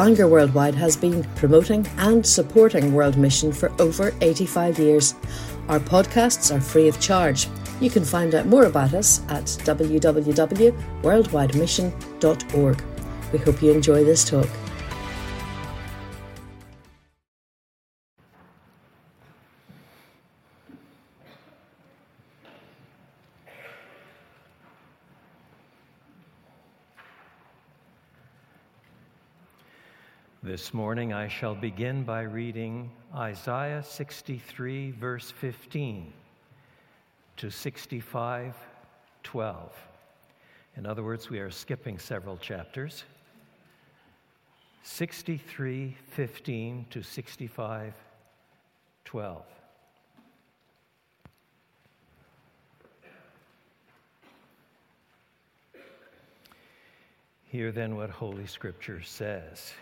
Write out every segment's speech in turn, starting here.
Bangor Worldwide has been promoting and supporting World Mission for over 85 years. Our podcasts are free of charge. You can find out more about us at www.worldwidemission.org. We hope you enjoy this talk. This morning I shall begin by reading Isaiah 63, verse 15 to 65, 12. In other words, we are skipping several chapters. 63, 15 to 65, 12. Hear then what Holy Scripture says.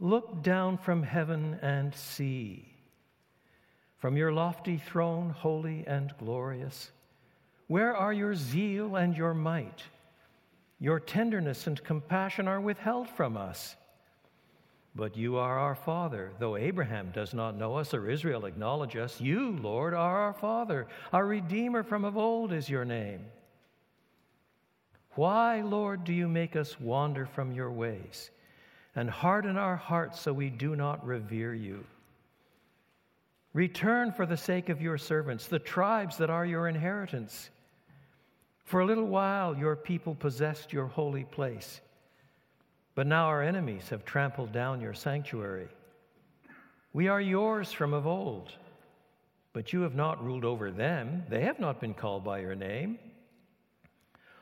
Look down from heaven and see. From your lofty throne, holy and glorious, where are your zeal and your might? Your tenderness and compassion are withheld from us. But you are our Father, though Abraham does not know us or Israel acknowledge us. You, Lord, are our Father. Our Redeemer from of old is your name. Why, Lord, do you make us wander from your ways? And harden our hearts so we do not revere you. Return for the sake of your servants, the tribes that are your inheritance. For a little while your people possessed your holy place, but now our enemies have trampled down your sanctuary. We are yours from of old, but you have not ruled over them. They have not been called by your name.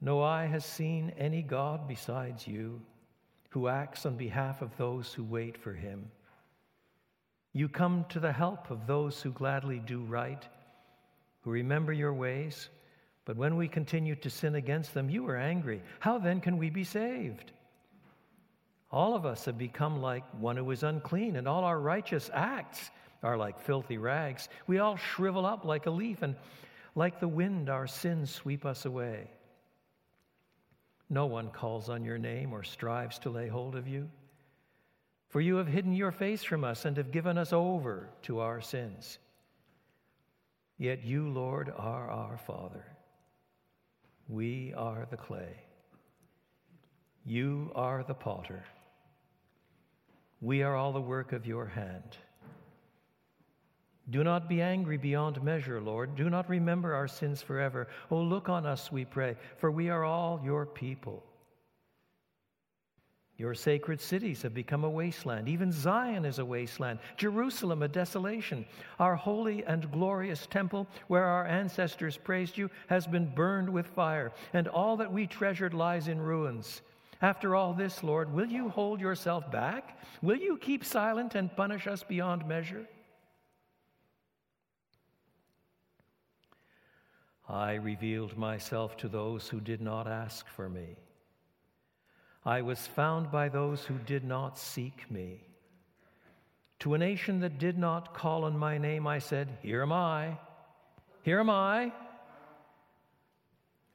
no eye has seen any God besides you who acts on behalf of those who wait for him. You come to the help of those who gladly do right, who remember your ways. But when we continue to sin against them, you are angry. How then can we be saved? All of us have become like one who is unclean, and all our righteous acts are like filthy rags. We all shrivel up like a leaf, and like the wind, our sins sweep us away. No one calls on your name or strives to lay hold of you. For you have hidden your face from us and have given us over to our sins. Yet you, Lord, are our Father. We are the clay. You are the potter. We are all the work of your hand. Do not be angry beyond measure, Lord. Do not remember our sins forever. Oh, look on us, we pray, for we are all your people. Your sacred cities have become a wasteland. Even Zion is a wasteland, Jerusalem a desolation. Our holy and glorious temple, where our ancestors praised you, has been burned with fire, and all that we treasured lies in ruins. After all this, Lord, will you hold yourself back? Will you keep silent and punish us beyond measure? I revealed myself to those who did not ask for me. I was found by those who did not seek me. To a nation that did not call on my name, I said, Here am I. Here am I.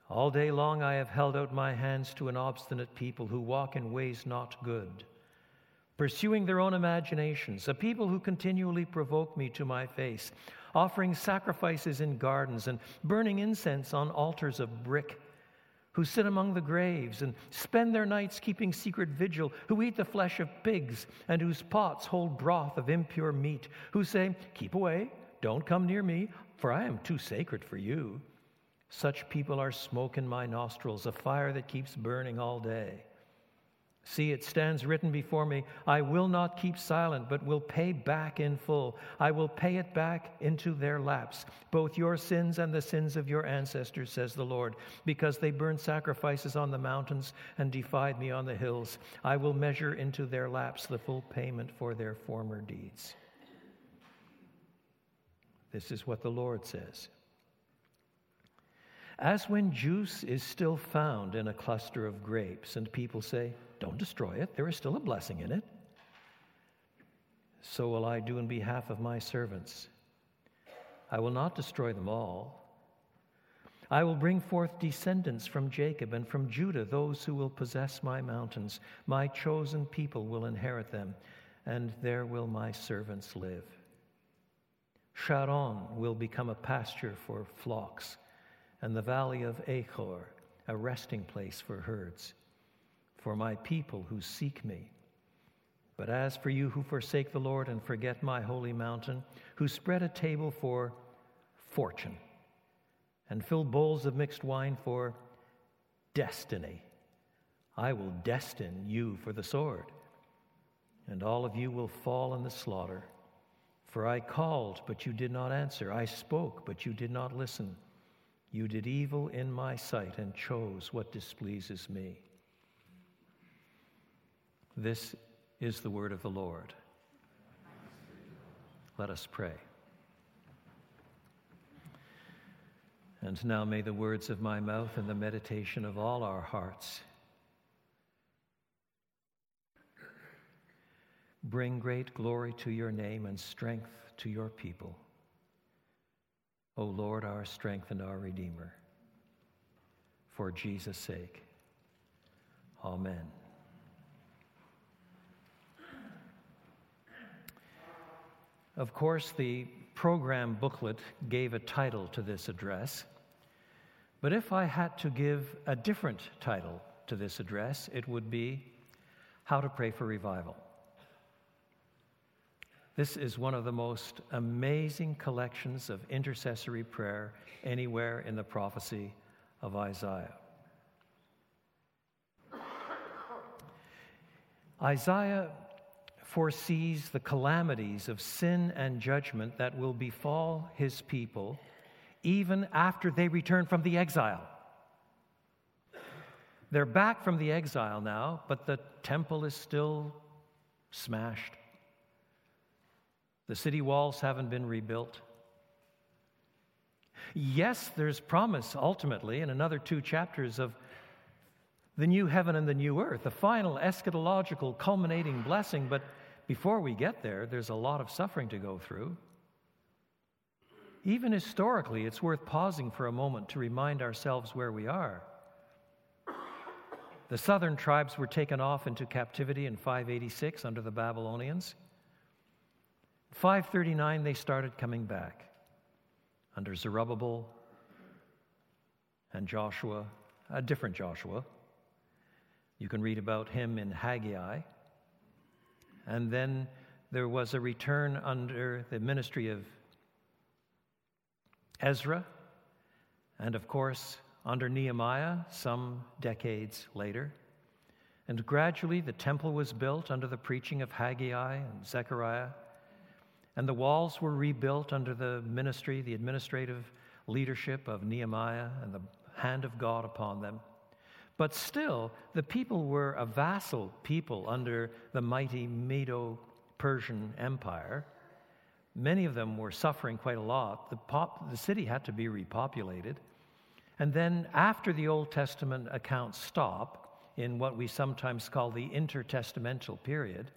All day long I have held out my hands to an obstinate people who walk in ways not good, pursuing their own imaginations, a people who continually provoke me to my face offering sacrifices in gardens and burning incense on altars of brick, who sit among the graves and spend their nights keeping secret vigil, who eat the flesh of pigs and whose pots hold broth of impure meat, who say, Keep away, don't come near me, for I am too sacred for you. Such people are smoke in my nostrils, a fire that keeps burning all day. See, it stands written before me I will not keep silent, but will pay back in full. I will pay it back into their laps, both your sins and the sins of your ancestors, says the Lord, because they burned sacrifices on the mountains and defied me on the hills. I will measure into their laps the full payment for their former deeds. This is what the Lord says. As when juice is still found in a cluster of grapes, and people say, don't destroy it. There is still a blessing in it. So will I do in behalf of my servants. I will not destroy them all. I will bring forth descendants from Jacob and from Judah, those who will possess my mountains. My chosen people will inherit them, and there will my servants live. Sharon will become a pasture for flocks, and the valley of Achor a resting place for herds for my people who seek me. But as for you who forsake the Lord and forget my holy mountain, who spread a table for fortune and fill bowls of mixed wine for destiny, I will destine you for the sword, and all of you will fall in the slaughter. For I called, but you did not answer. I spoke, but you did not listen. You did evil in my sight and chose what displeases me. This is the word of the Lord. Let us pray. And now may the words of my mouth and the meditation of all our hearts bring great glory to your name and strength to your people. O Lord, our strength and our Redeemer, for Jesus' sake. Amen. Of course, the program booklet gave a title to this address, but if I had to give a different title to this address, it would be How to Pray for Revival. This is one of the most amazing collections of intercessory prayer anywhere in the prophecy of Isaiah. Isaiah foresees the calamities of sin and judgment that will befall his people even after they return from the exile. They're back from the exile now, but the temple is still smashed. The city walls haven't been rebuilt. Yes, there's promise ultimately in another two chapters of the new heaven and the new earth, the final eschatological culminating blessing, but before we get there, there's a lot of suffering to go through. Even historically, it's worth pausing for a moment to remind ourselves where we are. The southern tribes were taken off into captivity in 586 under the Babylonians. 539, they started coming back under Zerubbabel and Joshua, a different Joshua. You can read about him in Haggai. And then there was a return under the ministry of Ezra, and of course, under Nehemiah some decades later. And gradually, the temple was built under the preaching of Haggai and Zechariah, and the walls were rebuilt under the ministry, the administrative leadership of Nehemiah and the hand of God upon them. But still, the people were a vassal people under the mighty Medo Persian Empire. Many of them were suffering quite a lot. The, pop, the city had to be repopulated. And then, after the Old Testament accounts stop, in what we sometimes call the intertestamental period,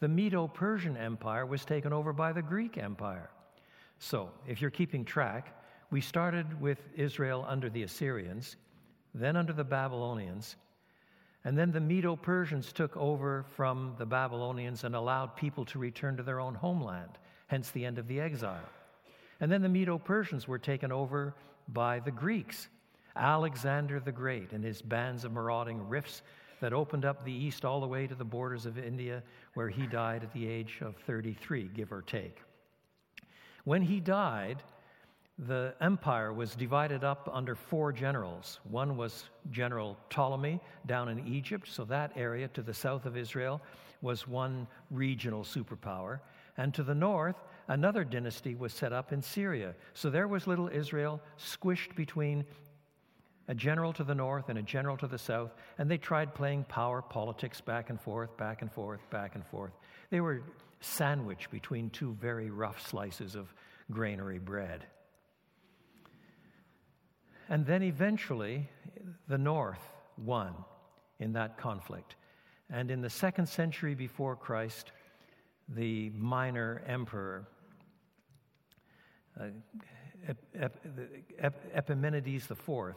the Medo Persian Empire was taken over by the Greek Empire. So, if you're keeping track, we started with Israel under the Assyrians then under the Babylonians. And then the Medo Persians took over from the Babylonians and allowed people to return to their own homeland, hence the end of the exile. And then the Medo Persians were taken over by the Greeks. Alexander the Great and his bands of marauding rifts that opened up the east all the way to the borders of India, where he died at the age of 33, give or take. When he died, the empire was divided up under four generals. One was General Ptolemy down in Egypt, so that area to the south of Israel was one regional superpower. And to the north, another dynasty was set up in Syria. So there was little Israel squished between a general to the north and a general to the south, and they tried playing power politics back and forth, back and forth, back and forth. They were sandwiched between two very rough slices of granary bread. And then eventually, the North won in that conflict. And in the second century before Christ, the minor emperor, uh, Ep- Ep- Epiphanes IV,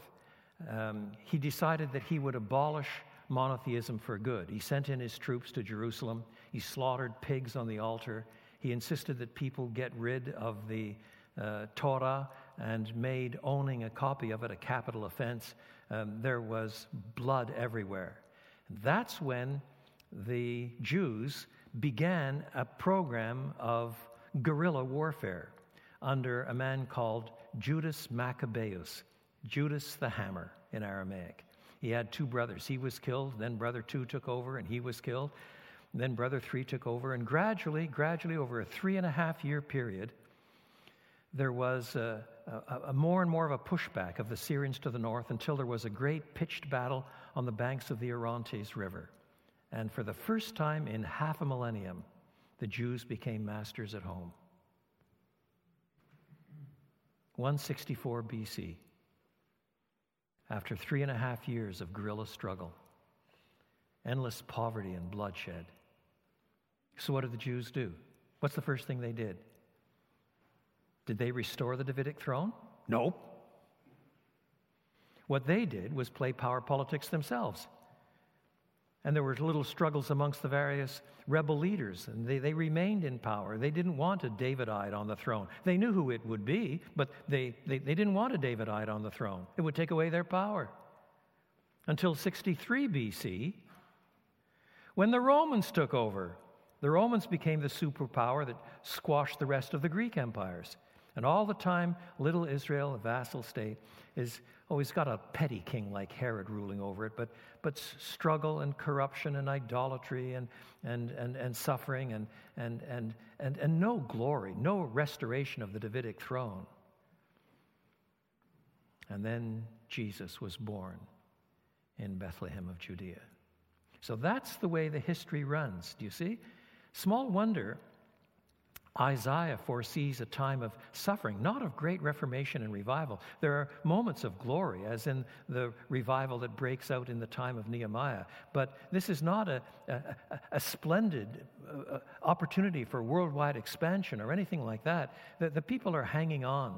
um, he decided that he would abolish monotheism for good. He sent in his troops to Jerusalem. He slaughtered pigs on the altar. He insisted that people get rid of the uh, Torah and made owning a copy of it a capital offense. Um, there was blood everywhere. That's when the Jews began a program of guerrilla warfare under a man called Judas Maccabeus, Judas the Hammer in Aramaic. He had two brothers. He was killed, then brother two took over, and he was killed. Then brother three took over, and gradually, gradually, over a three and a half year period, there was a, a, a, more and more of a pushback of the Syrians to the north until there was a great pitched battle on the banks of the Orontes River. And for the first time in half a millennium, the Jews became masters at home. 164 BC, after three and a half years of guerrilla struggle, endless poverty and bloodshed. So, what did the Jews do? What's the first thing they did? Did they restore the Davidic throne? Nope. What they did was play power politics themselves. And there were little struggles amongst the various rebel leaders, and they, they remained in power. They didn't want a Davidite on the throne. They knew who it would be, but they, they, they didn't want a Davidite on the throne. It would take away their power. Until 63 BC, when the Romans took over. The Romans became the superpower that squashed the rest of the Greek empires. And all the time, little Israel, a vassal state, is oh, always got a petty king like Herod ruling over it, but, but struggle and corruption and idolatry and, and, and, and suffering and, and, and, and, and no glory, no restoration of the Davidic throne. And then Jesus was born in Bethlehem of Judea. So that's the way the history runs. Do you see? Small wonder Isaiah foresees a time of suffering, not of great reformation and revival. There are moments of glory, as in the revival that breaks out in the time of Nehemiah. But this is not a, a, a splendid uh, opportunity for worldwide expansion or anything like that. The, the people are hanging on,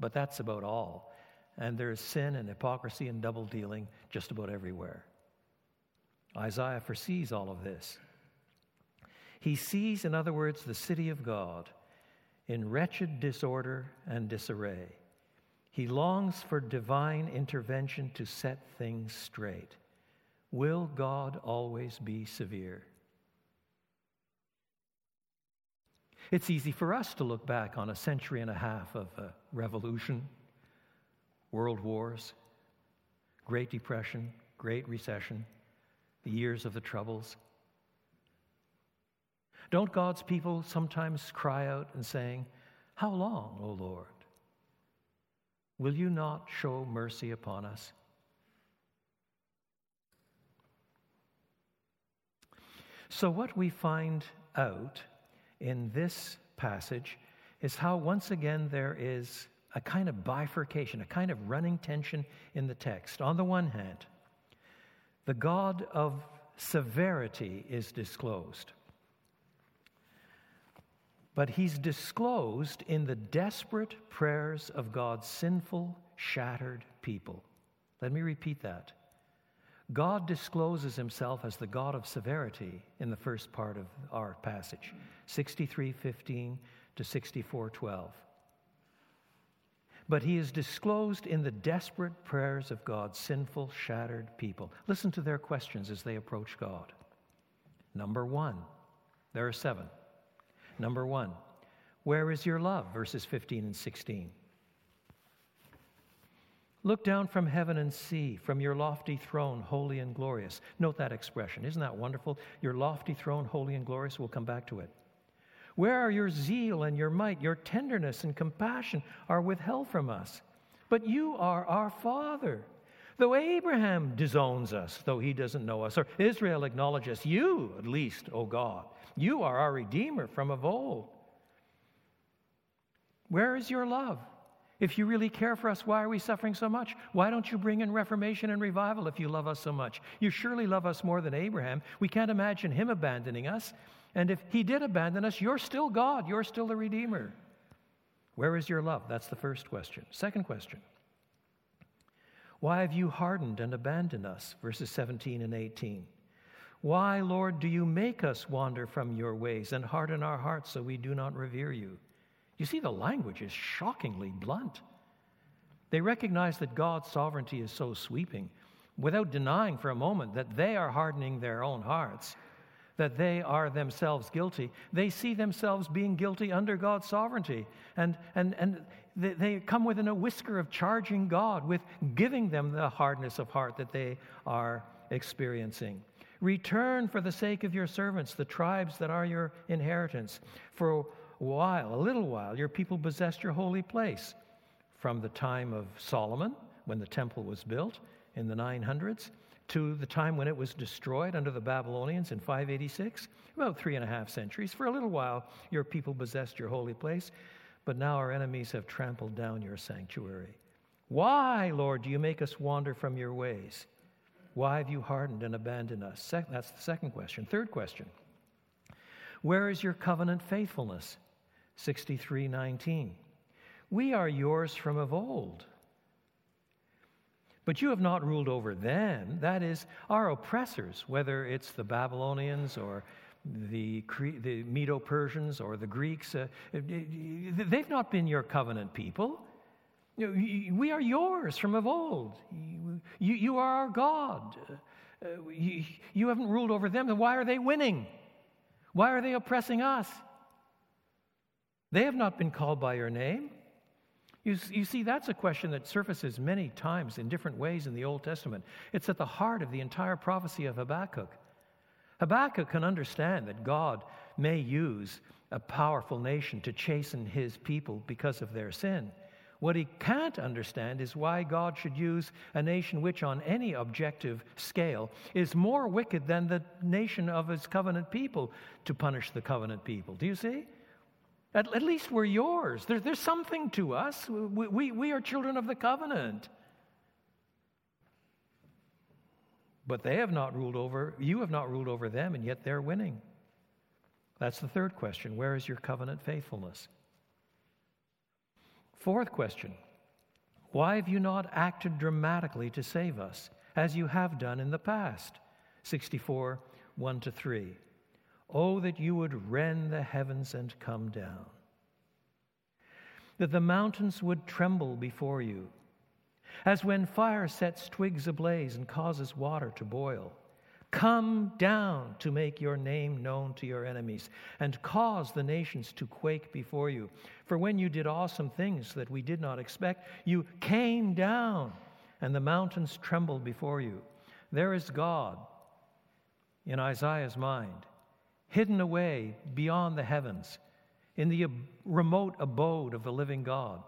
but that's about all. And there's sin and hypocrisy and double dealing just about everywhere. Isaiah foresees all of this. He sees, in other words, the city of God in wretched disorder and disarray. He longs for divine intervention to set things straight. Will God always be severe? It's easy for us to look back on a century and a half of a revolution, world wars, Great Depression, Great Recession, the years of the Troubles. Don't God's people sometimes cry out and saying, How long, O Lord? Will you not show mercy upon us? So, what we find out in this passage is how once again there is a kind of bifurcation, a kind of running tension in the text. On the one hand, the God of severity is disclosed. But he's disclosed in the desperate prayers of God's sinful, shattered people. Let me repeat that. God discloses himself as the God of severity in the first part of our passage, 63:15 to 64:12. But he is disclosed in the desperate prayers of God's sinful, shattered people. Listen to their questions as they approach God. Number 1. There are 7. Number one, where is your love? Verses 15 and 16. Look down from heaven and see, from your lofty throne, holy and glorious. Note that expression. Isn't that wonderful? Your lofty throne, holy and glorious. We'll come back to it. Where are your zeal and your might? Your tenderness and compassion are withheld from us. But you are our Father. Though Abraham disowns us, though he doesn't know us, or Israel acknowledges you, at least, O God, you are our Redeemer from of old. Where is your love? If you really care for us, why are we suffering so much? Why don't you bring in reformation and revival if you love us so much? You surely love us more than Abraham. We can't imagine him abandoning us. And if he did abandon us, you're still God, you're still the Redeemer. Where is your love? That's the first question. Second question Why have you hardened and abandoned us? Verses 17 and 18. Why, Lord, do you make us wander from your ways and harden our hearts so we do not revere you? You see, the language is shockingly blunt. They recognize that God's sovereignty is so sweeping without denying for a moment that they are hardening their own hearts, that they are themselves guilty. They see themselves being guilty under God's sovereignty. And, and, and they, come within a whisker of charging God with giving them the hardness of heart that they are experiencing. Return for the sake of your servants, the tribes that are your inheritance. For a while, a little while, your people possessed your holy place. From the time of Solomon, when the temple was built in the 900s, to the time when it was destroyed under the Babylonians in 586, about three and a half centuries. For a little while, your people possessed your holy place, but now our enemies have trampled down your sanctuary. Why, Lord, do you make us wander from your ways? Why have you hardened and abandoned us? that's the second question. Third question Where is your covenant faithfulness? 63:19. We are yours from of old. But you have not ruled over them, that is, our oppressors, whether it's the Babylonians or the, the Medo Persians or the Greeks. Uh, they've not been your covenant people. We are yours from of old. You, you are our God. Uh, you, you haven't ruled over them, then why are they winning? Why are they oppressing us? They have not been called by your name. You, you, see, that's a question that surfaces many times in different ways in the Old Testament. It's at the heart of the entire prophecy of Habakkuk. Habakkuk can understand that God may use a powerful nation to chasten his people because of their sin. What he can't understand is why God should use a nation which, on any objective scale, is more wicked than the nation of his covenant people to punish the covenant people. Do you see? At, at least we're yours. There, there's something to us. We, we, we are children of the covenant. But they have not ruled over, you have not ruled over them, and yet they're winning. That's the third question. Where is your covenant faithfulness? Fourth question Why have you not acted dramatically to save us, as you have done in the past? 64, 1 to 3. Oh, that you would rend the heavens and come down, that the mountains would tremble before you, as when fire sets twigs ablaze and causes water to boil. Come down to make your name known to your enemies and cause the nations to quake before you. For when you did awesome things that we did not expect, you came down and the mountains trembled before you. There is God in Isaiah's mind, hidden away beyond the heavens, in the remote abode of the living God.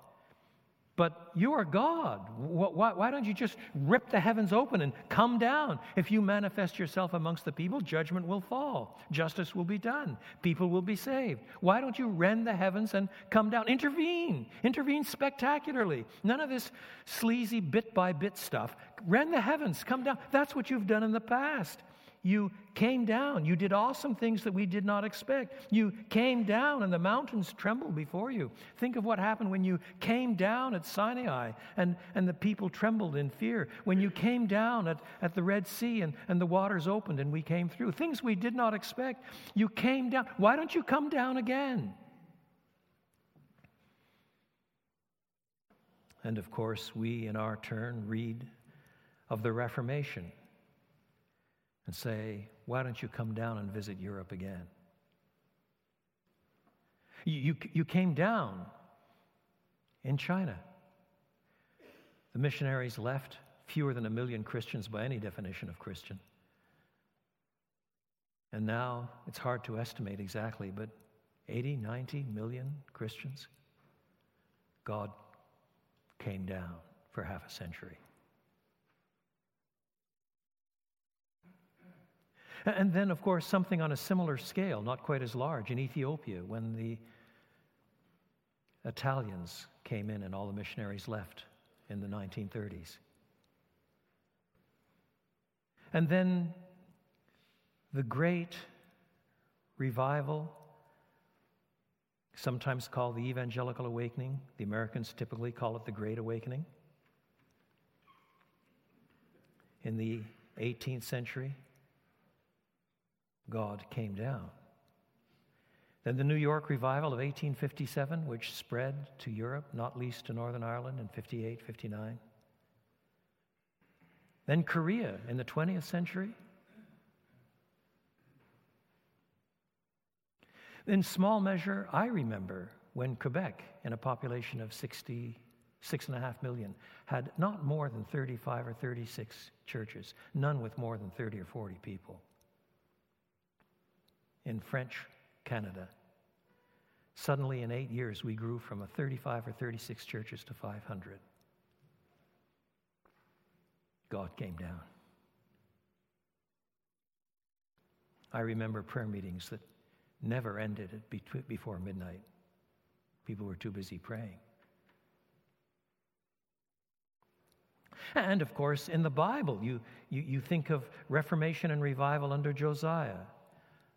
But you are God. Why, why, don't you just rip the heavens open and come down? If you manifest yourself amongst the people, judgment will fall, justice will be done, people will be saved. Why don't you rend the heavens and come down? Intervene. Intervene spectacularly. None of this sleazy bit by bit stuff. Rend the heavens, come down. That's what you've done in the past. You came down. You did awesome things that we did not expect. You came down, and the mountains trembled before you. Think of what happened when you came down at Sinai, and, and the people trembled in fear. When you came down at, at the Red Sea, and, and the waters opened, and we came through. Things we did not expect. You came down. Why don't you come down again? And of course, we in our turn read of the Reformation and say, Why don't you come down and visit Europe again? You, you, you came down in China. The missionaries left, fewer than a million Christians by any definition of Christian. And now it's hard to estimate exactly, but 80, 90 million Christians. God came down for half a century. And then, of course, something on a similar scale, not quite as large, in Ethiopia when the Italians came in and all the missionaries left in the 1930s. And then the great revival, sometimes called the Evangelical Awakening, the Americans typically call it the Great Awakening. In the 18th century, God came down. Then the New York revival of 1857, which spread to Europe, not least to Northern Ireland in 58, 59. Then Korea in the 20th century. In small measure, I remember when Quebec, in a population of 66 and a half million, had not more than 35 or 36 churches, none with more than 30 or 40 people. In French Canada, suddenly in eight years, we grew from a 35 or 36 churches to 500. God came down. I remember prayer meetings that never ended before midnight. People were too busy praying. And of course, in the Bible, you, you, you think of Reformation and revival under Josiah,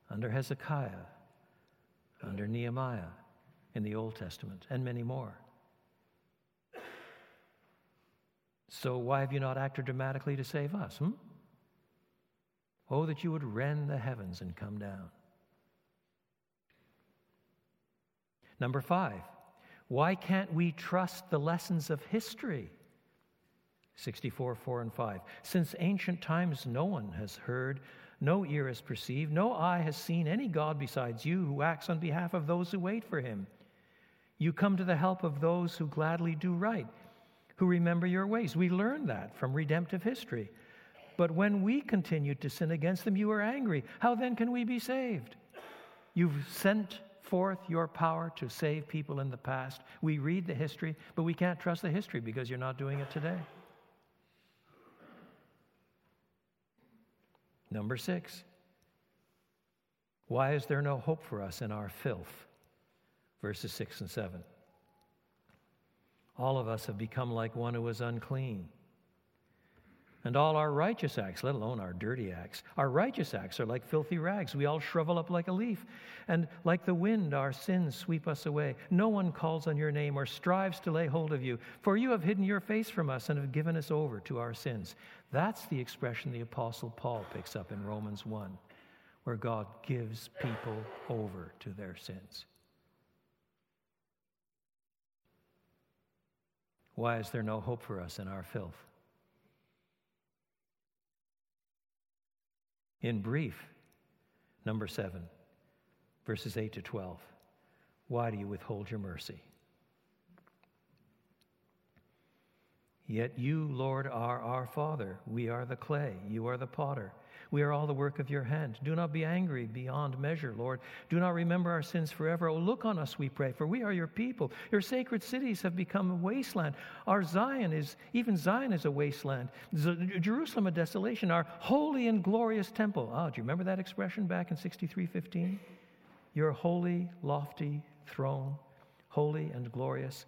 under Hezekiah, under Nehemiah in the Old Testament, and many more. So, why have you not acted dramatically to save us? Hmm? Oh, that you would rend the heavens and come down. Number five, why can't we trust the lessons of history? 64, 4 and 5. Since ancient times, no one has heard, no ear has perceived, no eye has seen any God besides you who acts on behalf of those who wait for him. You come to the help of those who gladly do right, who remember your ways. We learn that from redemptive history. But when we continued to sin against them, you were angry. How then can we be saved? You've sent forth your power to save people in the past. We read the history, but we can't trust the history because you're not doing it today. Number six, why is there no hope for us in our filth? Verses six and seven. All of us have become like one who is unclean and all our righteous acts, let alone our dirty acts. Our righteous acts are like filthy rags. We all shrivel up like a leaf. And like the wind, our sins sweep us away. No one calls on your name or strives to lay hold of you, for you have hidden your face from us and have given us over to our sins. That's the expression the Apostle Paul picks up in Romans 1, where God gives people over to their sins. Why is there no hope for us in our filth? In brief, number seven, verses 8 to 12. Why do you withhold your mercy? Yet you, Lord, are our Father. We are the clay. You are the potter. We are all the work of your hand. Do not be angry beyond measure, Lord. Do not remember our sins forever. Oh, look on us, we pray, for we are your people. Your sacred cities have become a wasteland. Our Zion is, even Zion is a wasteland. Z- Jerusalem a desolation. Our holy and glorious temple. Ah, do you remember that expression back in 6315? Your holy, lofty throne, holy and glorious.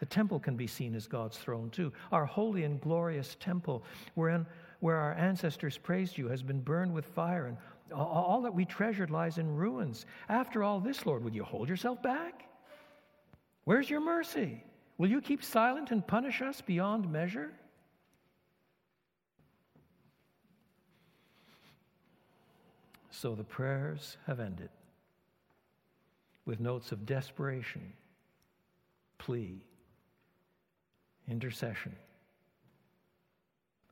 The temple can be seen as God's throne too. Our holy and glorious temple, wherein where our ancestors praised you has been burned with fire, and all that we treasured lies in ruins. After all this, Lord, would you hold yourself back? Where's your mercy? Will you keep silent and punish us beyond measure? So the prayers have ended with notes of desperation, plea, intercession.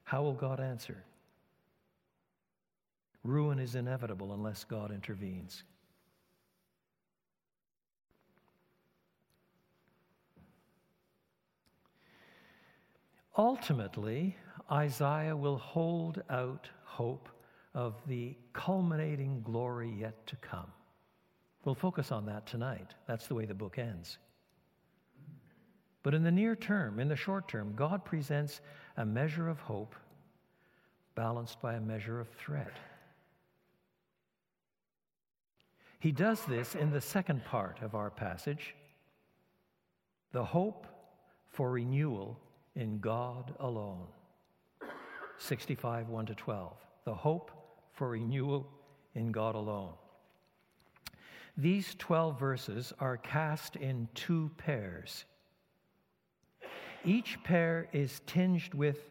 How will God answer? Ruin is inevitable unless God intervenes. Ultimately, Isaiah will hold out hope of the culminating glory yet to come. We'll focus on that tonight. That's the way the book ends. But in the near term, in the short term, God presents a measure of hope balanced by a measure of threat. He does this in the second part of our passage the hope for renewal in God alone. 65, 1 to 12. The hope for renewal in God alone. These 12 verses are cast in two pairs. Each pair is tinged with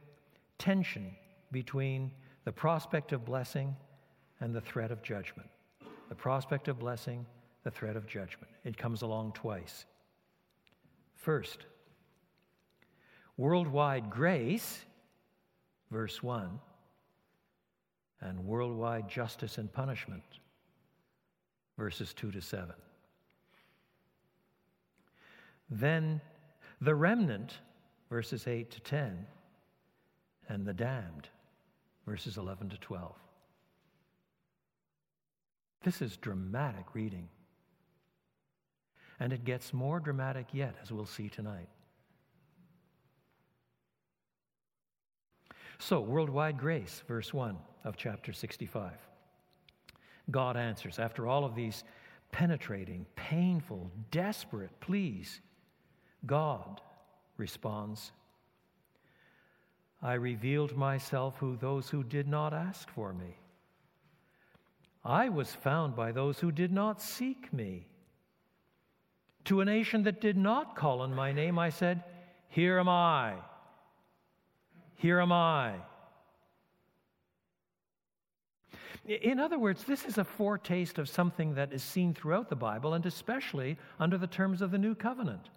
tension between the prospect of blessing and the threat of judgment. The prospect of blessing, the threat of judgment. It comes along twice. First, worldwide grace, verse 1, and worldwide justice and punishment, verses 2 to 7. Then the remnant, verses 8 to 10, and the damned, verses 11 to 12. This is dramatic reading. And it gets more dramatic yet, as we'll see tonight. So, worldwide grace, verse 1 of chapter 65. God answers after all of these penetrating, painful, desperate pleas. God responds I revealed myself to those who did not ask for me. I was found by those who did not seek me. To a nation that did not call on my name, I said, Here am I. Here am I. In other words, this is a foretaste of something that is seen throughout the Bible and especially under the terms of the New Covenant.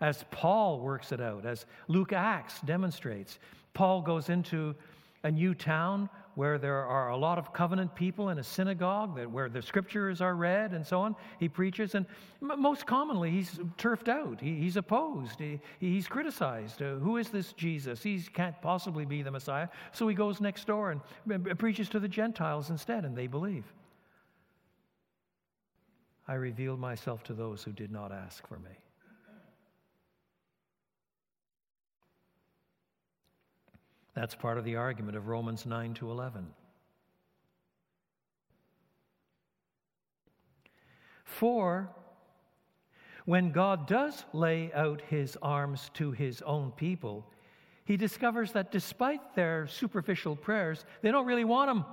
As Paul works it out, as Luke Acts demonstrates, Paul goes into a new town where there are a lot of covenant people in a synagogue that, where the scriptures are read and so on. He preaches, and most commonly he's turfed out. He, he's opposed. He, he's criticized. Uh, who is this Jesus? He can't possibly be the Messiah. So he goes next door and uh, preaches to the Gentiles instead, and they believe. I revealed myself to those who did not ask for me. That's part of the argument of Romans 9 to 11. For when God does lay out his arms to his own people, he discovers that despite their superficial prayers, they don't really want him.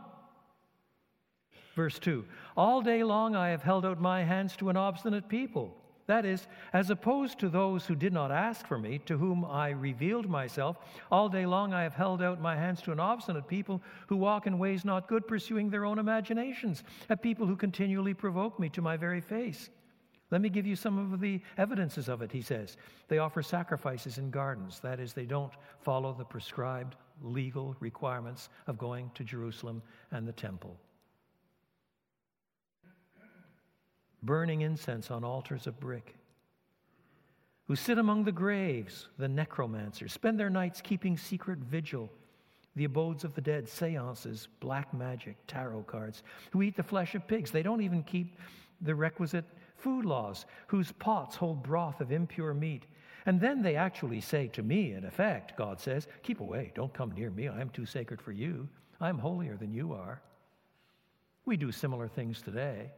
Verse 2 All day long I have held out my hands to an obstinate people that is, as opposed to those who did not ask for me, to whom I revealed myself, all day long I have held out my hands to an obstinate people who walk in ways not good, pursuing their own imaginations, a people who continually provoke me to my very face. Let me give you some of the evidences of it, he says. They offer sacrifices in gardens. That is, they don't follow the prescribed legal requirements of going to Jerusalem and the temple. Burning incense on altars of brick, who sit among the graves, the necromancers, spend their nights keeping secret vigil, the abodes of the dead, seances, black magic, tarot cards, who eat the flesh of pigs. They don't even keep the requisite food laws, whose pots hold broth of impure meat. And then they actually say to me, in effect, God says, Keep away, don't come near me, I am too sacred for you. I'm holier than you are. We do similar things today.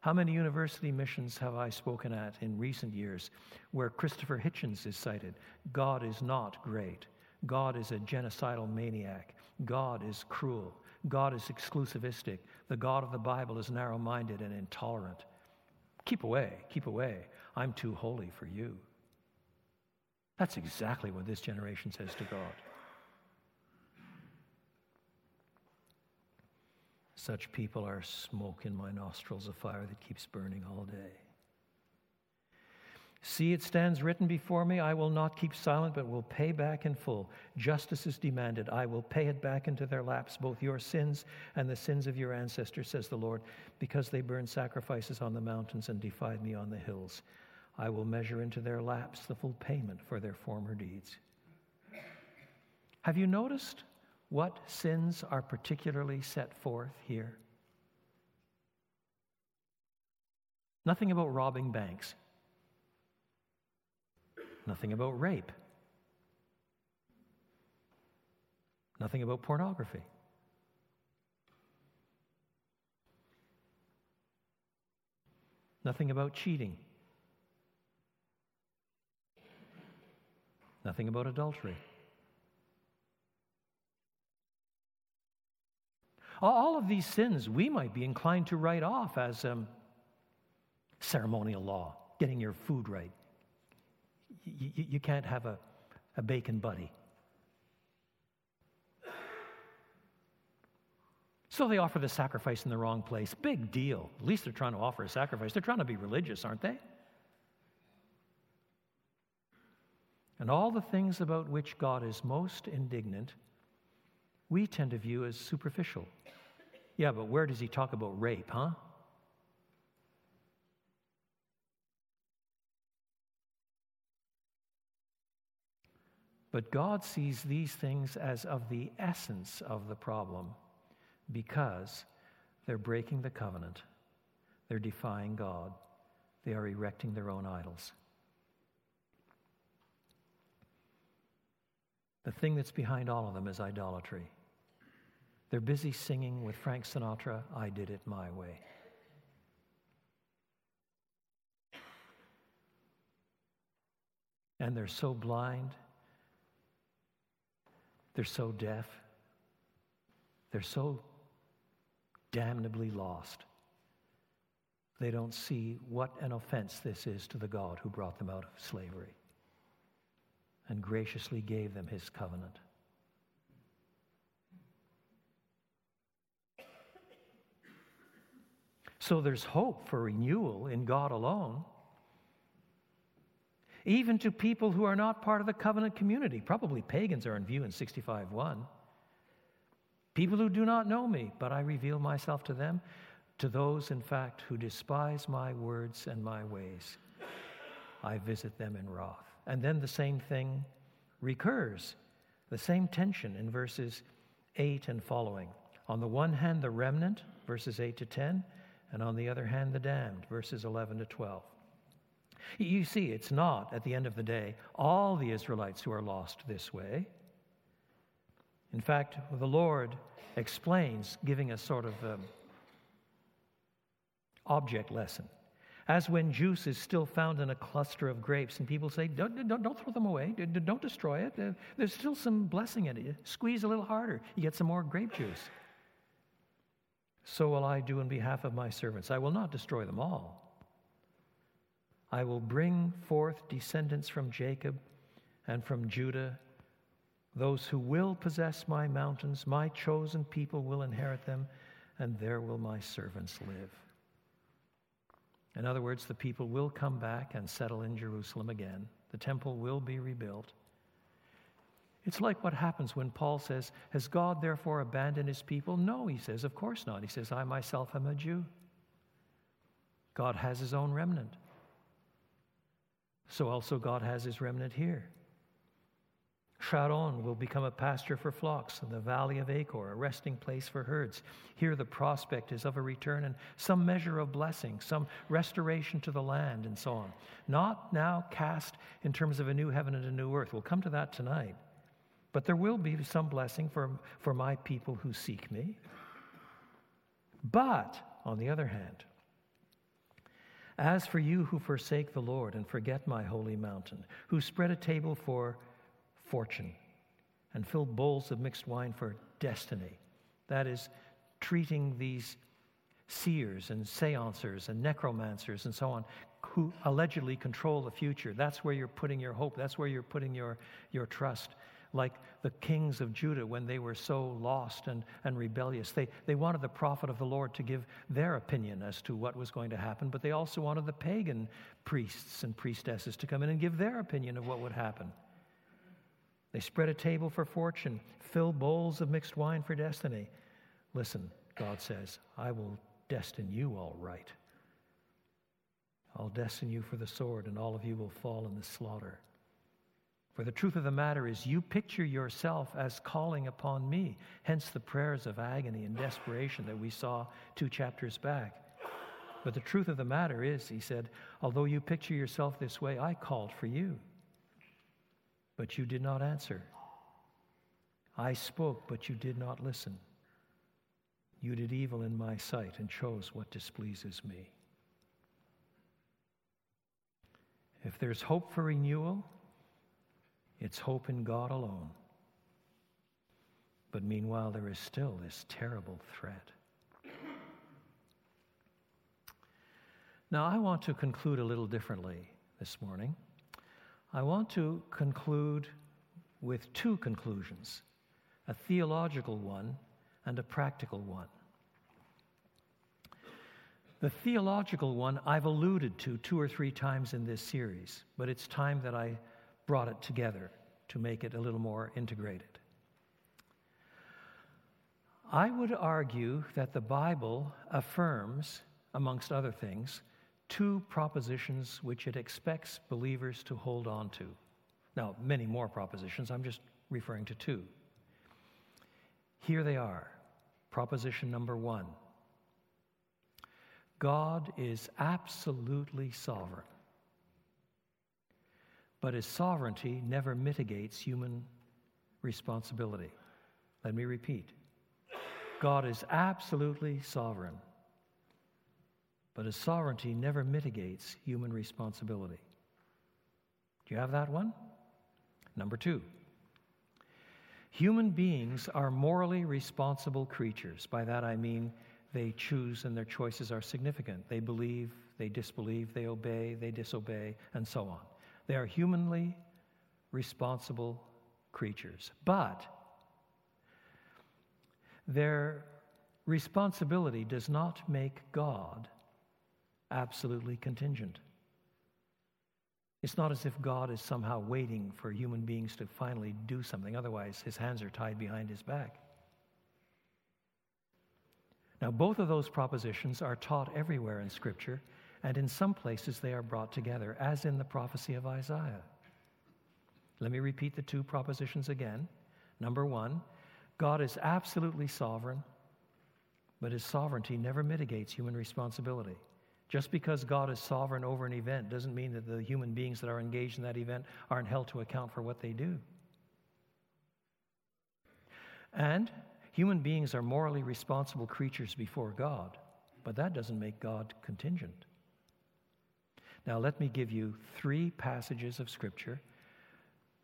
How many university missions have I spoken at in recent years where Christopher Hitchens is cited? God is not great. God is a genocidal maniac. God is cruel. God is exclusivistic. The God of the Bible is narrow minded and intolerant. Keep away, keep away. I'm too holy for you. That's exactly what this generation says to God. Such people are smoke in my nostrils, a fire that keeps burning all day. See, it stands written before me, I will not keep silent, but will pay back in full. Justice is demanded. I will pay it back into their laps, both your sins and the sins of your ancestors, says the Lord, because they burned sacrifices on the mountains and defied me on the hills. I will measure into their laps the full payment for their former deeds. Have you noticed what sins are particularly set forth here? Nothing about robbing banks. Nothing about rape. Nothing about pornography. Nothing about cheating. Nothing about adultery. All of these sins we might be inclined to write off as um, ceremonial law, getting your food right. You, you, can't have a, a bacon buddy. So they offer the sacrifice in the wrong place. Big deal. At least they're trying to offer a sacrifice. They're trying to be religious, aren't they? And all the things about which God is most indignant, we tend to view as superficial. Yeah, but where does he talk about rape, huh? But God sees these things as of the essence of the problem because they're breaking the covenant, they're defying God, they are erecting their own idols. The thing that's behind all of them is idolatry. They're busy singing with Frank Sinatra, I Did It My Way. And they're so blind, they're so deaf, they're so damnably lost. They don't see what an offense this is to the God who brought them out of slavery and graciously gave them his covenant. So there's hope for renewal in God alone. Even to people who are not part of the covenant community. Probably pagans are in view in 65:1. People who do not know me, but I reveal myself to them, to those, in fact, who despise my words and my ways. I visit them in wrath. And then the same thing recurs, the same tension in verses 8 and following. On the one hand, the remnant, verses 8 to 10, and on the other hand, the damned, verses 11 to 12. You see, it's not, at the end of the day, all the Israelites who are lost this way. In fact, the Lord explains, giving a sort of um, object lesson. As when juice is still found in a cluster of grapes, and people say, Don't, don't, don't throw them away, don't destroy it. There's still some blessing in it. Squeeze a little harder, you get some more grape juice. So will I do in behalf of my servants. I will not destroy them all. I will bring forth descendants from Jacob and from Judah those who will possess my mountains, my chosen people will inherit them, and there will my servants live. In other words, the people will come back and settle in Jerusalem again. The temple will be rebuilt. It's like what happens when Paul says, Has God therefore abandoned his people? No, he says, Of course not. He says, I myself am a Jew. God has his own remnant. So also God has his remnant here. Sharon will become a pasture for flocks, and the valley of Achor, a resting place for herds. Here, the prospect is of a return and some measure of blessing, some restoration to the land, and so on. Not now cast in terms of a new heaven and a new earth. We'll come to that tonight. But there will be some blessing for, for my people who seek me. But, on the other hand, as for you who forsake the Lord and forget my holy mountain, who spread a table for fortune and fill bowls of mixed wine for destiny. That is, treating these seers and seancers and necromancers and so on who allegedly control the future. That's where you're putting your hope, that's where you're putting your, your trust. Like the kings of Judah when they were so lost and, and rebellious. They, they wanted the prophet of the Lord to give their opinion as to what was going to happen, but they also wanted the pagan priests and priestesses to come in and give their opinion of what would happen. They spread a table for fortune, fill bowls of mixed wine for destiny. Listen, God says, I will destine you all right. I'll destine you for the sword, and all of you will fall in the slaughter. For the truth of the matter is, you picture yourself as calling upon me, hence the prayers of agony and desperation that we saw two chapters back. But the truth of the matter is, he said, although you picture yourself this way, I called for you. But you did not answer. I spoke, but you did not listen. You did evil in my sight and chose what displeases me. If there's hope for renewal, it's hope in God alone. But meanwhile, there is still this terrible threat. Now, I want to conclude a little differently this morning. I want to conclude with two conclusions a theological one and a practical one. The theological one I've alluded to two or three times in this series, but it's time that I brought it together to make it a little more integrated. I would argue that the Bible affirms, amongst other things, two propositions which it expects believers to hold on to. Now, many more propositions, I'm just referring to two. Here they are. Proposition number one God is absolutely sovereign but his sovereignty never mitigates human responsibility. Let me repeat God is absolutely sovereign, but his sovereignty never mitigates human responsibility. Do you have that one? Number two. Human beings are morally responsible creatures. By that I mean they choose and their choices are significant. They believe, they disbelieve, they obey, they disobey, and so on. They are humanly responsible creatures. But their responsibility does not make God absolutely contingent. It's not as if God is somehow waiting for human beings to finally do something, otherwise, his hands are tied behind his back. Now, both of those propositions are taught everywhere in Scripture, and in some places they are brought together, as in the prophecy of Isaiah. Let me repeat the two propositions again. Number one, God is absolutely sovereign, but his sovereignty never mitigates human responsibility. Just because God is sovereign over an event doesn't mean that the human beings that are engaged in that event aren't held to account for what they do. And human beings are morally responsible creatures before God, but that doesn't make God contingent. Now, let me give you three passages of Scripture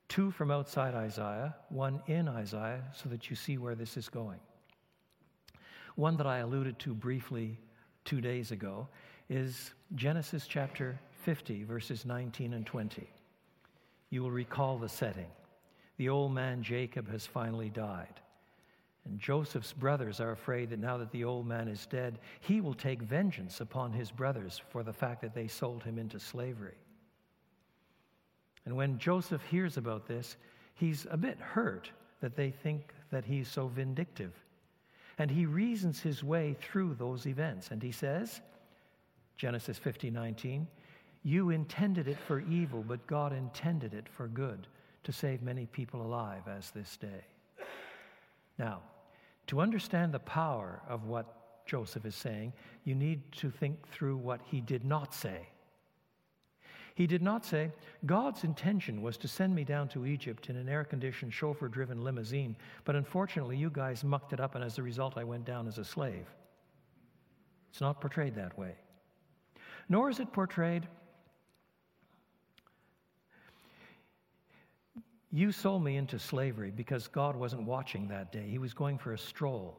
two from outside Isaiah, one in Isaiah, so that you see where this is going. One that I alluded to briefly two days ago is Genesis chapter 50, verses 19 and 20. You will recall the setting. The old man Jacob has finally died. And Joseph's brothers are afraid that now that the old man is dead, he will take vengeance upon his brothers for the fact that they sold him into slavery. And when Joseph hears about this, he's a bit hurt that they think that he's so vindictive. And he reasons his way through those events. And he says, Genesis 50 19, You intended it for evil, but God intended it for good, to save many people alive as this day. Now, to understand the power of what Joseph is saying, you need to think through what he did not say. He did not say, God's intention was to send me down to Egypt in an air conditioned, chauffeur driven limousine, but unfortunately you guys mucked it up, and as a result, I went down as a slave. It's not portrayed that way. Nor is it portrayed, You sold me into slavery because God wasn't watching that day. He was going for a stroll.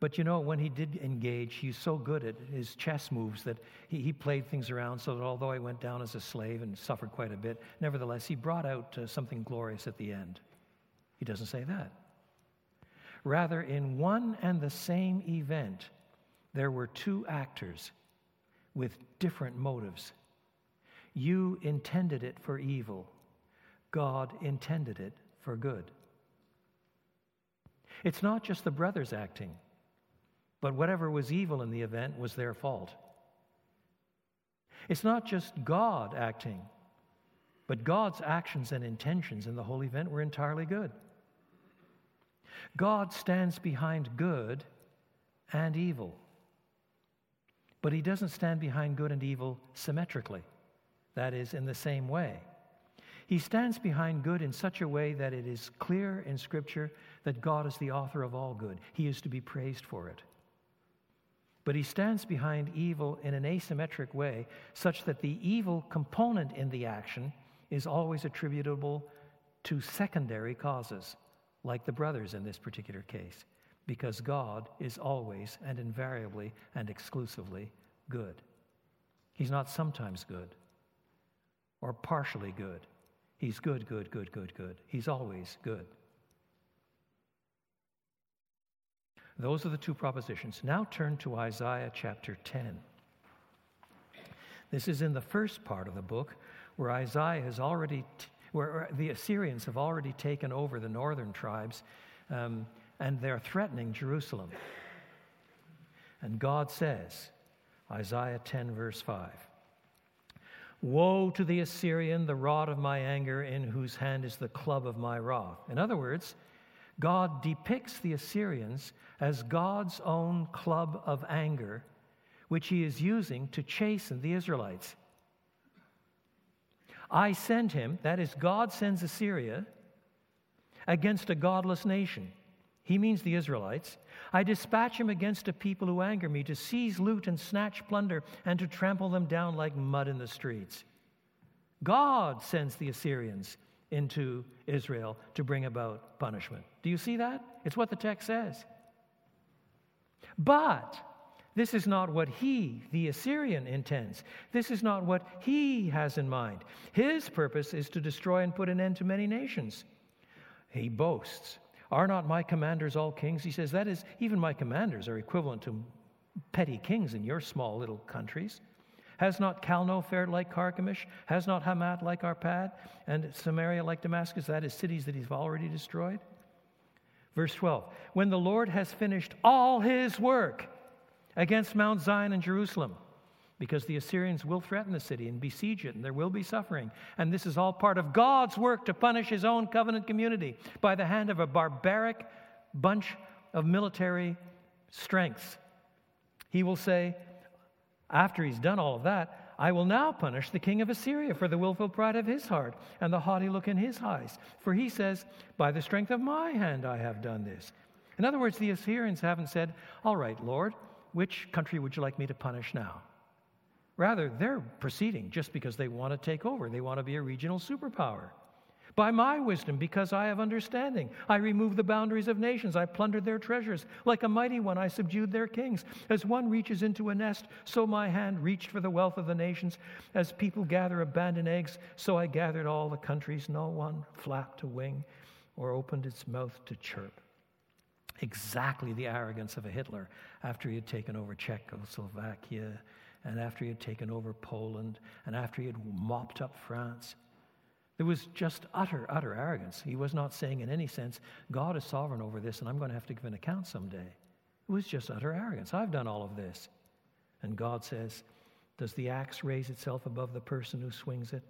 But you know, when he did engage, he's so good at his chess moves that he, he played things around so that although I went down as a slave and suffered quite a bit, nevertheless, he brought out uh, something glorious at the end. He doesn't say that. Rather, in one and the same event, there were two actors with different motives. You intended it for evil, God intended it for good. It's not just the brothers acting, but whatever was evil in the event was their fault. It's not just God acting, But God's actions and intentions in the whole event were entirely good. God stands behind good and evil. But he doesn't stand behind good and evil symmetrically, that is, in the same way. He stands behind good in such a way that it is clear in Scripture that God is the author of all good. He is to be praised for it. But he stands behind evil in an asymmetric way, such that the evil component in the action is always attributable to secondary causes, like the brothers in this particular case because God is always and invariably and exclusively good. He's not sometimes good or partially good. He's good, good, good, good, good. He's always good. Those are the two propositions. Now turn to Isaiah chapter 10. This is in the first part of the book where Isaiah has already, t- where the Assyrians have already taken over the northern tribes. Um, and they're threatening Jerusalem. And God says, Isaiah 10, verse 5 Woe to the Assyrian, the rod of my anger, in whose hand is the club of my wrath. In other words, God depicts the Assyrians as God's own club of anger, which he is using to chasten the Israelites. I send him, that is, God sends Assyria against a godless nation. He means the Israelites. I dispatch him against a people who anger me, to seize loot and snatch plunder, and to trample them down like mud in the streets. God sends the Assyrians into Israel to bring about punishment. Do you see that? It's what the text says. But this is not what he, the Assyrian, intends. This is not what he has in mind. His purpose is to destroy and put an end to many nations. He boasts are not my commanders all kings? He says, That is, even my commanders are equivalent to petty kings in your small little countries. Has not Calno fared like Carchemish? Has not Hamath like Arpad? And Samaria like Damascus? That is, cities that he's already destroyed. Verse 12 When the Lord has finished all his work against Mount Zion and Jerusalem, because the Assyrians will threaten the city and besiege it, and there will be suffering. And this is all part of God's work to punish his own covenant community by the hand of a barbaric bunch of military strengths. He will say, after he's done all of that, I will now punish the king of Assyria for the willful pride of his heart and the haughty look in his eyes. For he says, By the strength of my hand I have done this. In other words, the Assyrians haven't said, All right, Lord, which country would you like me to punish now? Rather, they're proceeding just because they want to take over. They want to be a regional superpower. By my wisdom, because I have understanding, I removed the boundaries of nations. I plundered their treasures. Like a mighty one, I subdued their kings. As one reaches into a nest, so my hand reached for the wealth of the nations. As people gather abandoned eggs, so I gathered all the countries. No one flapped a wing or opened its mouth to chirp. Exactly the arrogance of a Hitler after he had taken over Czechoslovakia and after he had taken over Poland, and after he had mopped up France. There was just utter, utter arrogance. He was not saying in any sense, God is sovereign over this and I'm going to have to give an account someday. It was just utter arrogance. I've done all of this. And God says, Does the axe raise itself above the person who swings it?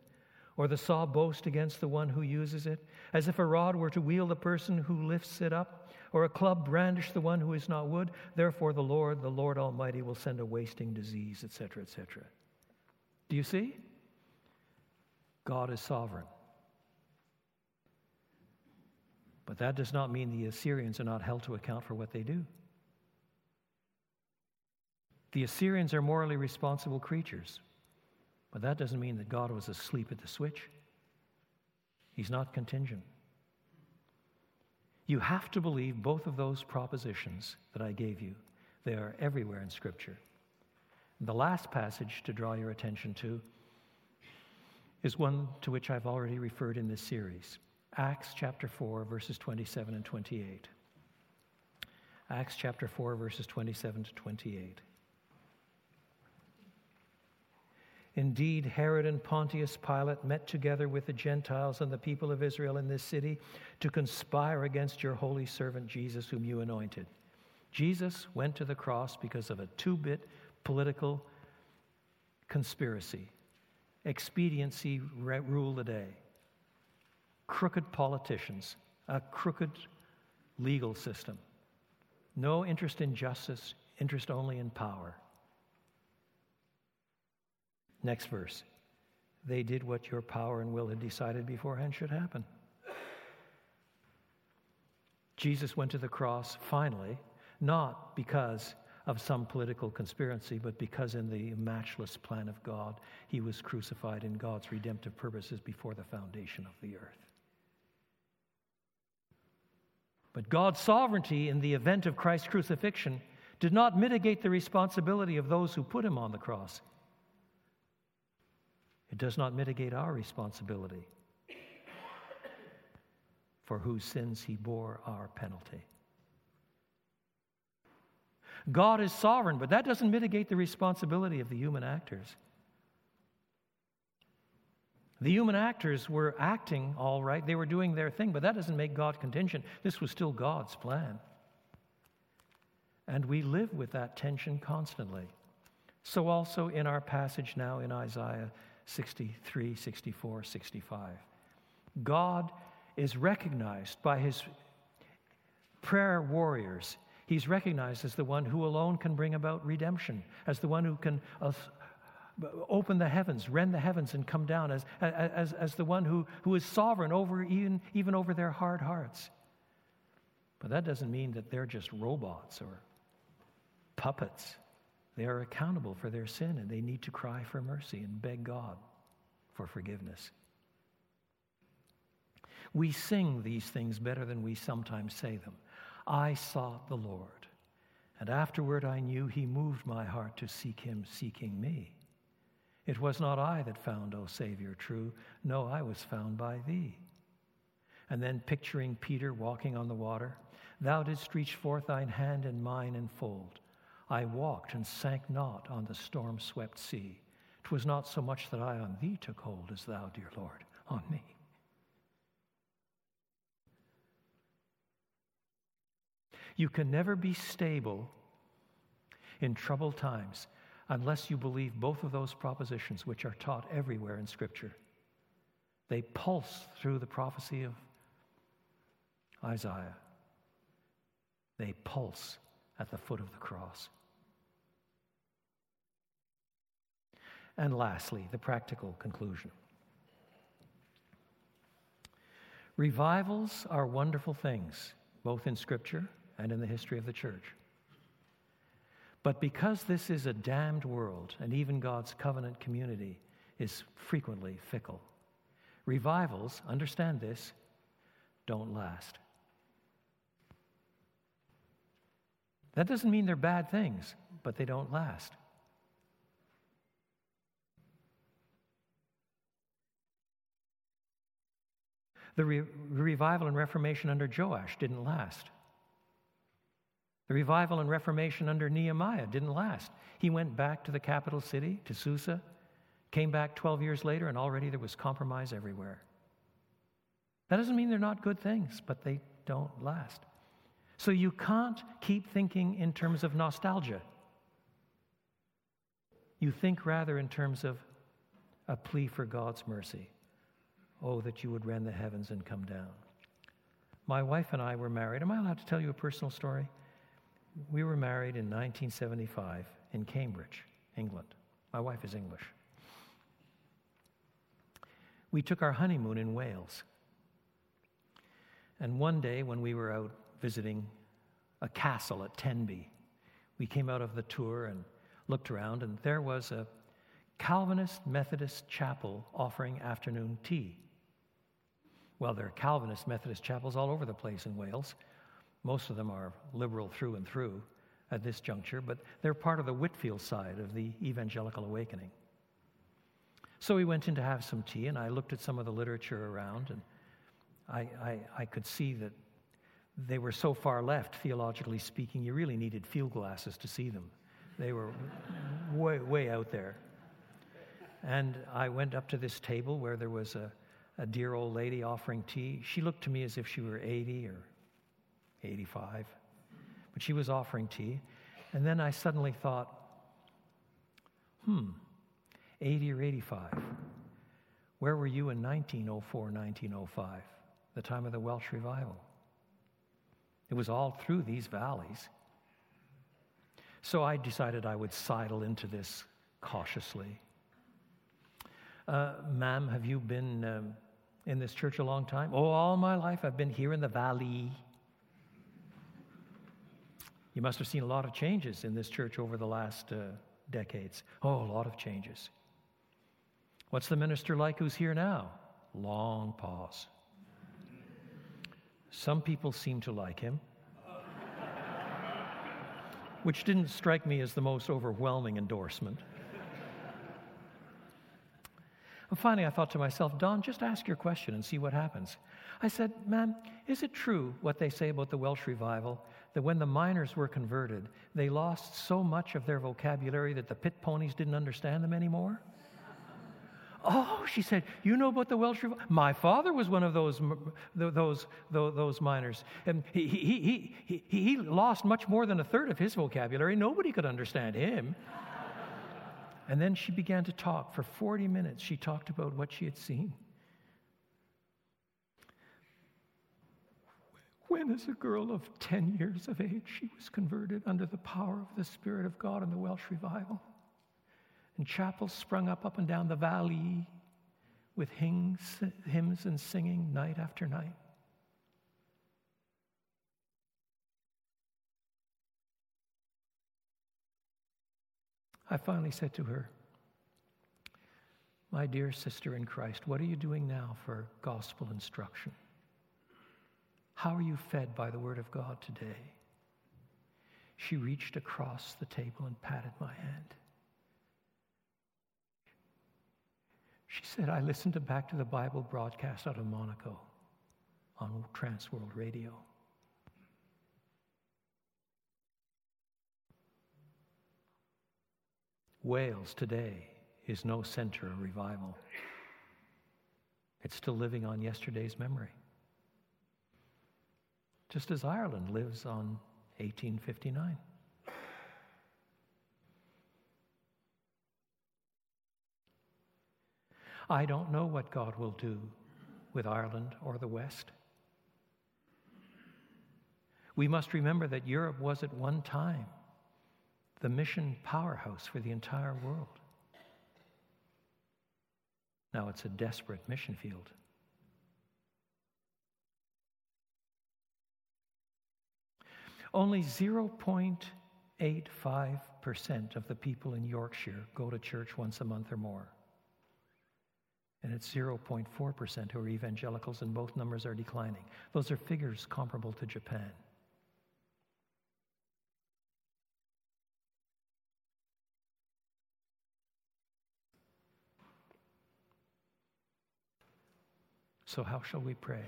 Or the saw boast against the one who uses it? As if a rod were to wield the person who lifts it up? Or a club brandish the one who is not wood. Therefore, the Lord, the Lord Almighty, will send a wasting disease, etc., etc. Do you see? God is sovereign. But that does not mean the Assyrians are not held to account for what they do. The Assyrians are morally responsible creatures, but that doesn't mean that God was asleep at the switch. He's not contingent. You have to believe both of those propositions that I gave you. They are everywhere in Scripture. The last passage to draw your attention to is one to which I've already referred in this series Acts chapter 4, verses 27 and 28. Acts chapter 4, verses 27 to 28. Indeed, Herod and Pontius Pilate met together with the Gentiles and the people of Israel in this city to conspire against your holy servant Jesus, whom you anointed. Jesus went to the cross because of a two bit political conspiracy expediency ruled the day, crooked politicians, a crooked legal system, no interest in justice, interest only in power. Next verse. They did what your power and will had decided beforehand should happen. Jesus went to the cross finally, not because of some political conspiracy, but because in the matchless plan of God, he was crucified in God's redemptive purposes before the foundation of the earth. But God's sovereignty in the event of Christ's crucifixion did not mitigate the responsibility of those who put him on the cross. It does not mitigate our responsibility for whose sins he bore our penalty. God is sovereign, but that doesn't mitigate the responsibility of the human actors. The human actors were acting all right, they were doing their thing, but that doesn't make God contingent. This was still God's plan. And we live with that tension constantly. So, also in our passage now in Isaiah 63, 64, 65, God is recognized by his prayer warriors He's recognized as the one who alone can bring about redemption, as the one who can uh, open the heavens, rend the heavens, and come down, as, as, as the one who, who is sovereign over even, even over their hard hearts. But that doesn't mean that they're just robots or puppets. They are accountable for their sin and they need to cry for mercy and beg God for forgiveness. We sing these things better than we sometimes say them. I sought the Lord, and afterward I knew he moved my heart to seek him, seeking me. It was not I that found, O Savior, true. No, I was found by thee. And then picturing Peter walking on the water, thou didst reach forth thine hand and mine enfold. I walked and sank not on the storm swept sea. 'Twas not so much that I on thee took hold as thou, dear Lord, on me. You can never be stable in troubled times unless you believe both of those propositions, which are taught everywhere in Scripture. They pulse through the prophecy of Isaiah, they pulse at the foot of the cross. And lastly, the practical conclusion. Revivals are wonderful things, both in Scripture and in the history of the church. But because this is a damned world, and even God's covenant community is frequently fickle, revivals, understand this, don't last. That doesn't mean they're bad things, but they don't last. The re- revival and reformation under Joash didn't last. The revival and reformation under Nehemiah didn't last. He went back to the capital city, to Susa, came back 12 years later, and already there was compromise everywhere. That doesn't mean they're not good things, but they don't last. So you can't keep thinking in terms of nostalgia. You think rather in terms of a plea for God's mercy. Oh, that you would rend the heavens and come down. My wife and I were married. Am I allowed to tell you a personal story? We were married in 1975 in Cambridge, England. My wife is English. We took our honeymoon in Wales. And one day, when we were out visiting a castle at Tenby, we came out of the tour and looked around, and there was a Calvinist Methodist chapel offering afternoon tea. Well, there are Calvinist Methodist chapels all over the place in Wales. Most of them are liberal through and through at this juncture, but they're part of the Whitefield side of the evangelical awakening. So we went in to have some tea, and I looked at some of the literature around, and I, I, I could see that they were so far left, theologically speaking, you really needed field glasses to see them. They were way, way out there. And I went up to this table where there was a, a dear old lady offering tea. She looked to me as if she were 80 or 85. But she was offering tea. And then I suddenly thought, hmm, 80 or 85. Where were you in 1904, 1905, the time of the Welsh revival? It was all through these valleys. So I decided I would sidle into this cautiously. Uh, ma'am, have you been um, in this church a long time? Oh, all my life I've been here in the valley. You must have seen a lot of changes in this church over the last uh, decades. Oh, a lot of changes. What's the minister like who's here now? Long pause. Some people seem to like him, which didn't strike me as the most overwhelming endorsement. And finally, I thought to myself, Don, just ask your question and see what happens. I said, Ma'am, is it true what they say about the Welsh revival? That when the miners were converted, they lost so much of their vocabulary that the pit ponies didn't understand them anymore? Oh, she said, you know about the Welsh revival? My father was one of those, those, those, those miners. And he, he, he, he, he lost much more than a third of his vocabulary. Nobody could understand him. And then she began to talk. For 40 minutes, she talked about what she had seen. When, as a girl of 10 years of age, she was converted under the power of the Spirit of God in the Welsh revival. And chapels sprung up up and down the valley with hymns, hymns and singing night after night. I finally said to her, My dear sister in Christ, what are you doing now for gospel instruction? How are you fed by the Word of God today? She reached across the table and patted my hand. She said, I listened to Back to the Bible broadcast out of Monaco on Trans World Radio. Wales today is no center of revival. It's still living on yesterday's memory. Just as Ireland lives on 1859. I don't know what God will do with Ireland or the West. We must remember that Europe was at one time the mission powerhouse for the entire world. Now it's a desperate mission field. Only 0.85% of the people in Yorkshire go to church once a month or more. And it's 0.4% who are evangelicals, and both numbers are declining. Those are figures comparable to Japan. So, how shall we pray?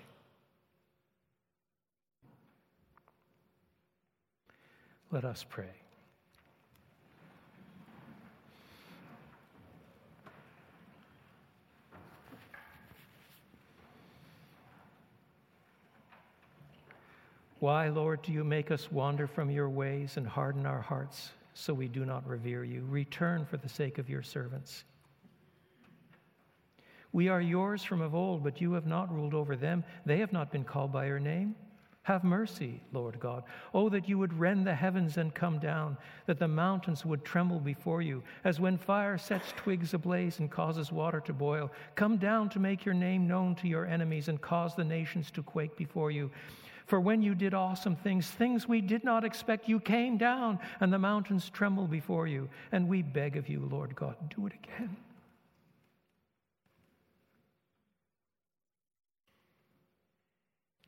Let us pray. Why, Lord, do you make us wander from your ways and harden our hearts so we do not revere you? Return for the sake of your servants. We are yours from of old, but you have not ruled over them. They have not been called by your name. Have mercy, Lord God. Oh, that you would rend the heavens and come down, that the mountains would tremble before you, as when fire sets twigs ablaze and causes water to boil. Come down to make your name known to your enemies and cause the nations to quake before you. For when you did awesome things, things we did not expect, you came down and the mountains tremble before you. And we beg of you, Lord God, do it again.